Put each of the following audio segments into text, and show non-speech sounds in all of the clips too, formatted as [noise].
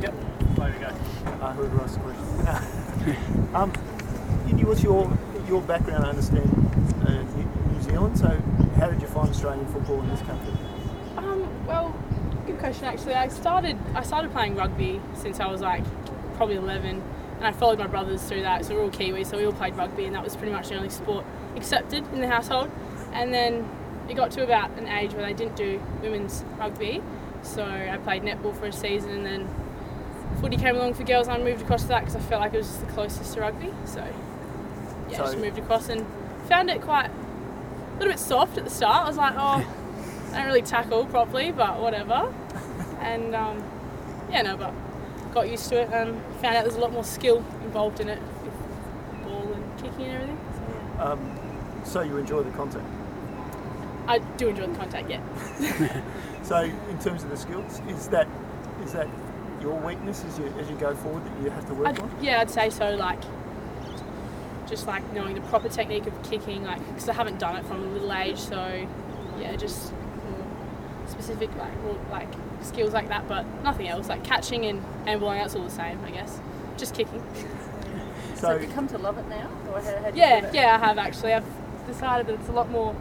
Yep. Way to go. Uh, whoever asked question. [laughs] um, Indy, what's your your background? I understand uh, New, New Zealand. So, how did you find Australian football in this country? Um, well, good question actually. I started I started playing rugby since I was like probably 11, and I followed my brothers through that. So we're all Kiwis, so we all played rugby, and that was pretty much the only sport accepted in the household. And then it got to about an age where they didn't do women's rugby, so I played netball for a season, and then footy came along for girls, and I moved across to that because I felt like it was just the closest to rugby. So yeah, So- just moved across and found it quite a little bit soft at the start. I was like, oh, I don't really tackle properly, but whatever. [laughs] And um, yeah, no, but got used to it and found out there's a lot more skill involved in it with ball and kicking and everything. So yeah. Um, so you enjoy the contact? I do enjoy the contact, yeah. [laughs] So, in terms of the skills, is that is that your weakness as you as you go forward that you have to work I'd, on? yeah, I'd say so. Like, just like knowing the proper technique of kicking, like because I haven't done it from a little age, so yeah, just more specific like more, like skills like that, but nothing else. Like catching and handballing, that's all the same, I guess. Just kicking. [laughs] So, So, have you come to love it now? Or how, how do you Yeah, yeah, I have actually. I've decided that it's a lot more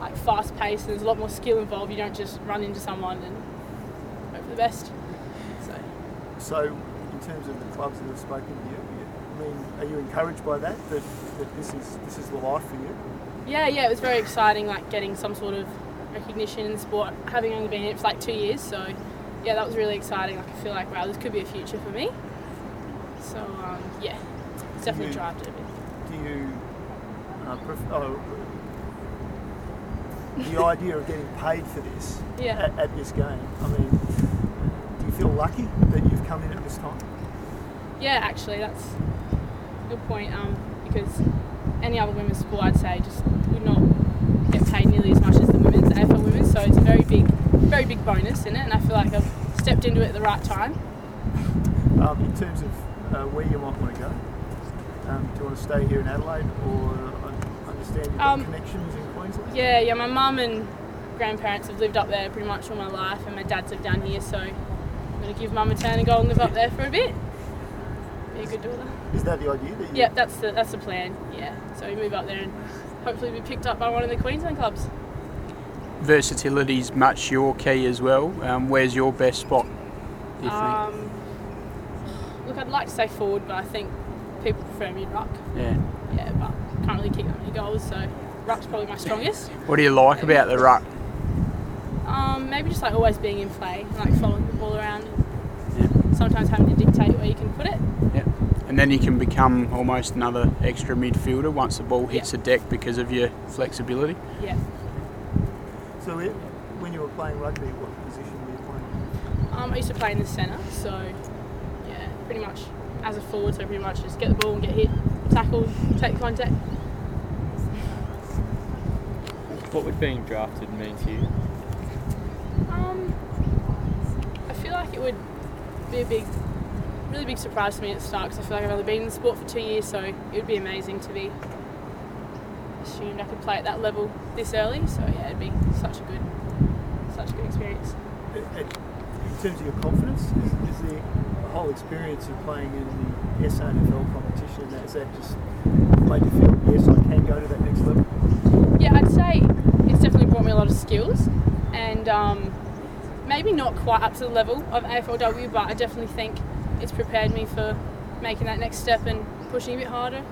like fast paced. And there's a lot more skill involved. You don't just run into someone and hope for the best. So in terms of the clubs that have spoken to you, I mean, are you encouraged by that? That, that this is this is the life for you? yeah, yeah, it was very exciting. Like getting some sort of recognition in the sport, having only been in it for like two years. So yeah, that was really exciting. Like I feel like wow, this could be a future for me. So um, yeah, it's definitely You- drived it a bit. Do you uh, pref- oh, the idea of getting paid for this Yeah. at, at this game? I mean, feel lucky that you've come in at this time? Yeah, actually, that's a good point. Um, because any other women's sport, I'd say, just would not get paid nearly as much as the women's, the AFL women's. So it's a very big, very big bonus in it, and I feel like I've stepped into it at the right time. Um, in terms of uh, where you might want to go, um, do you want to stay here in Adelaide, or I understand you've got Um, connections in Queensland? Yeah, yeah. My mum and grandparents have lived up there pretty much all my life, and my dad's lived down here. So I'm gonna give mum a turn and go and live up there for a bit. Be a good daughter. Is that the idea that you? Yeah, that's the that's the plan. Yeah. So we move up there and hopefully be picked up by one of the Queensland clubs. Versatility's much your key as well. Um, where's your best spot? Do you think? Um, look, I'd like to say forward, but I think people prefer mid ruck. Yeah. Yeah, but can't really kick that many goals, so ruck's probably my strongest. [laughs] What do you like about the ruck? Um, maybe just like always being in play, like following the ball around, Yeah. and sometimes having to dictate where you can put it. Yeah. And then you can become almost another extra midfielder once the ball hits the deck because of your flexibility. Yeah. So it, when you were playing rugby, what position were you playing? Um, I used to play in the centre, so yeah, pretty much as a forward, so pretty much just get the ball and get hit, tackle, take contact. What would being drafted mean to you? Um, I feel like it would be a big, really big surprise to me at the start because I feel like I've only been in the sport for two years, so it would be amazing to be assumed I could play at that level this early. So yeah, it'd be such a good, such a good experience. In terms of your confidence, is, is the whole experience of playing in the SANFL competition, has that just made you feel, yes, I can go to that next level? Yeah, I'd say it's definitely brought me a lot of skills, and um, maybe not quite up to the level of AFLW, but I definitely think it's prepared me for making that next step and pushing a bit harder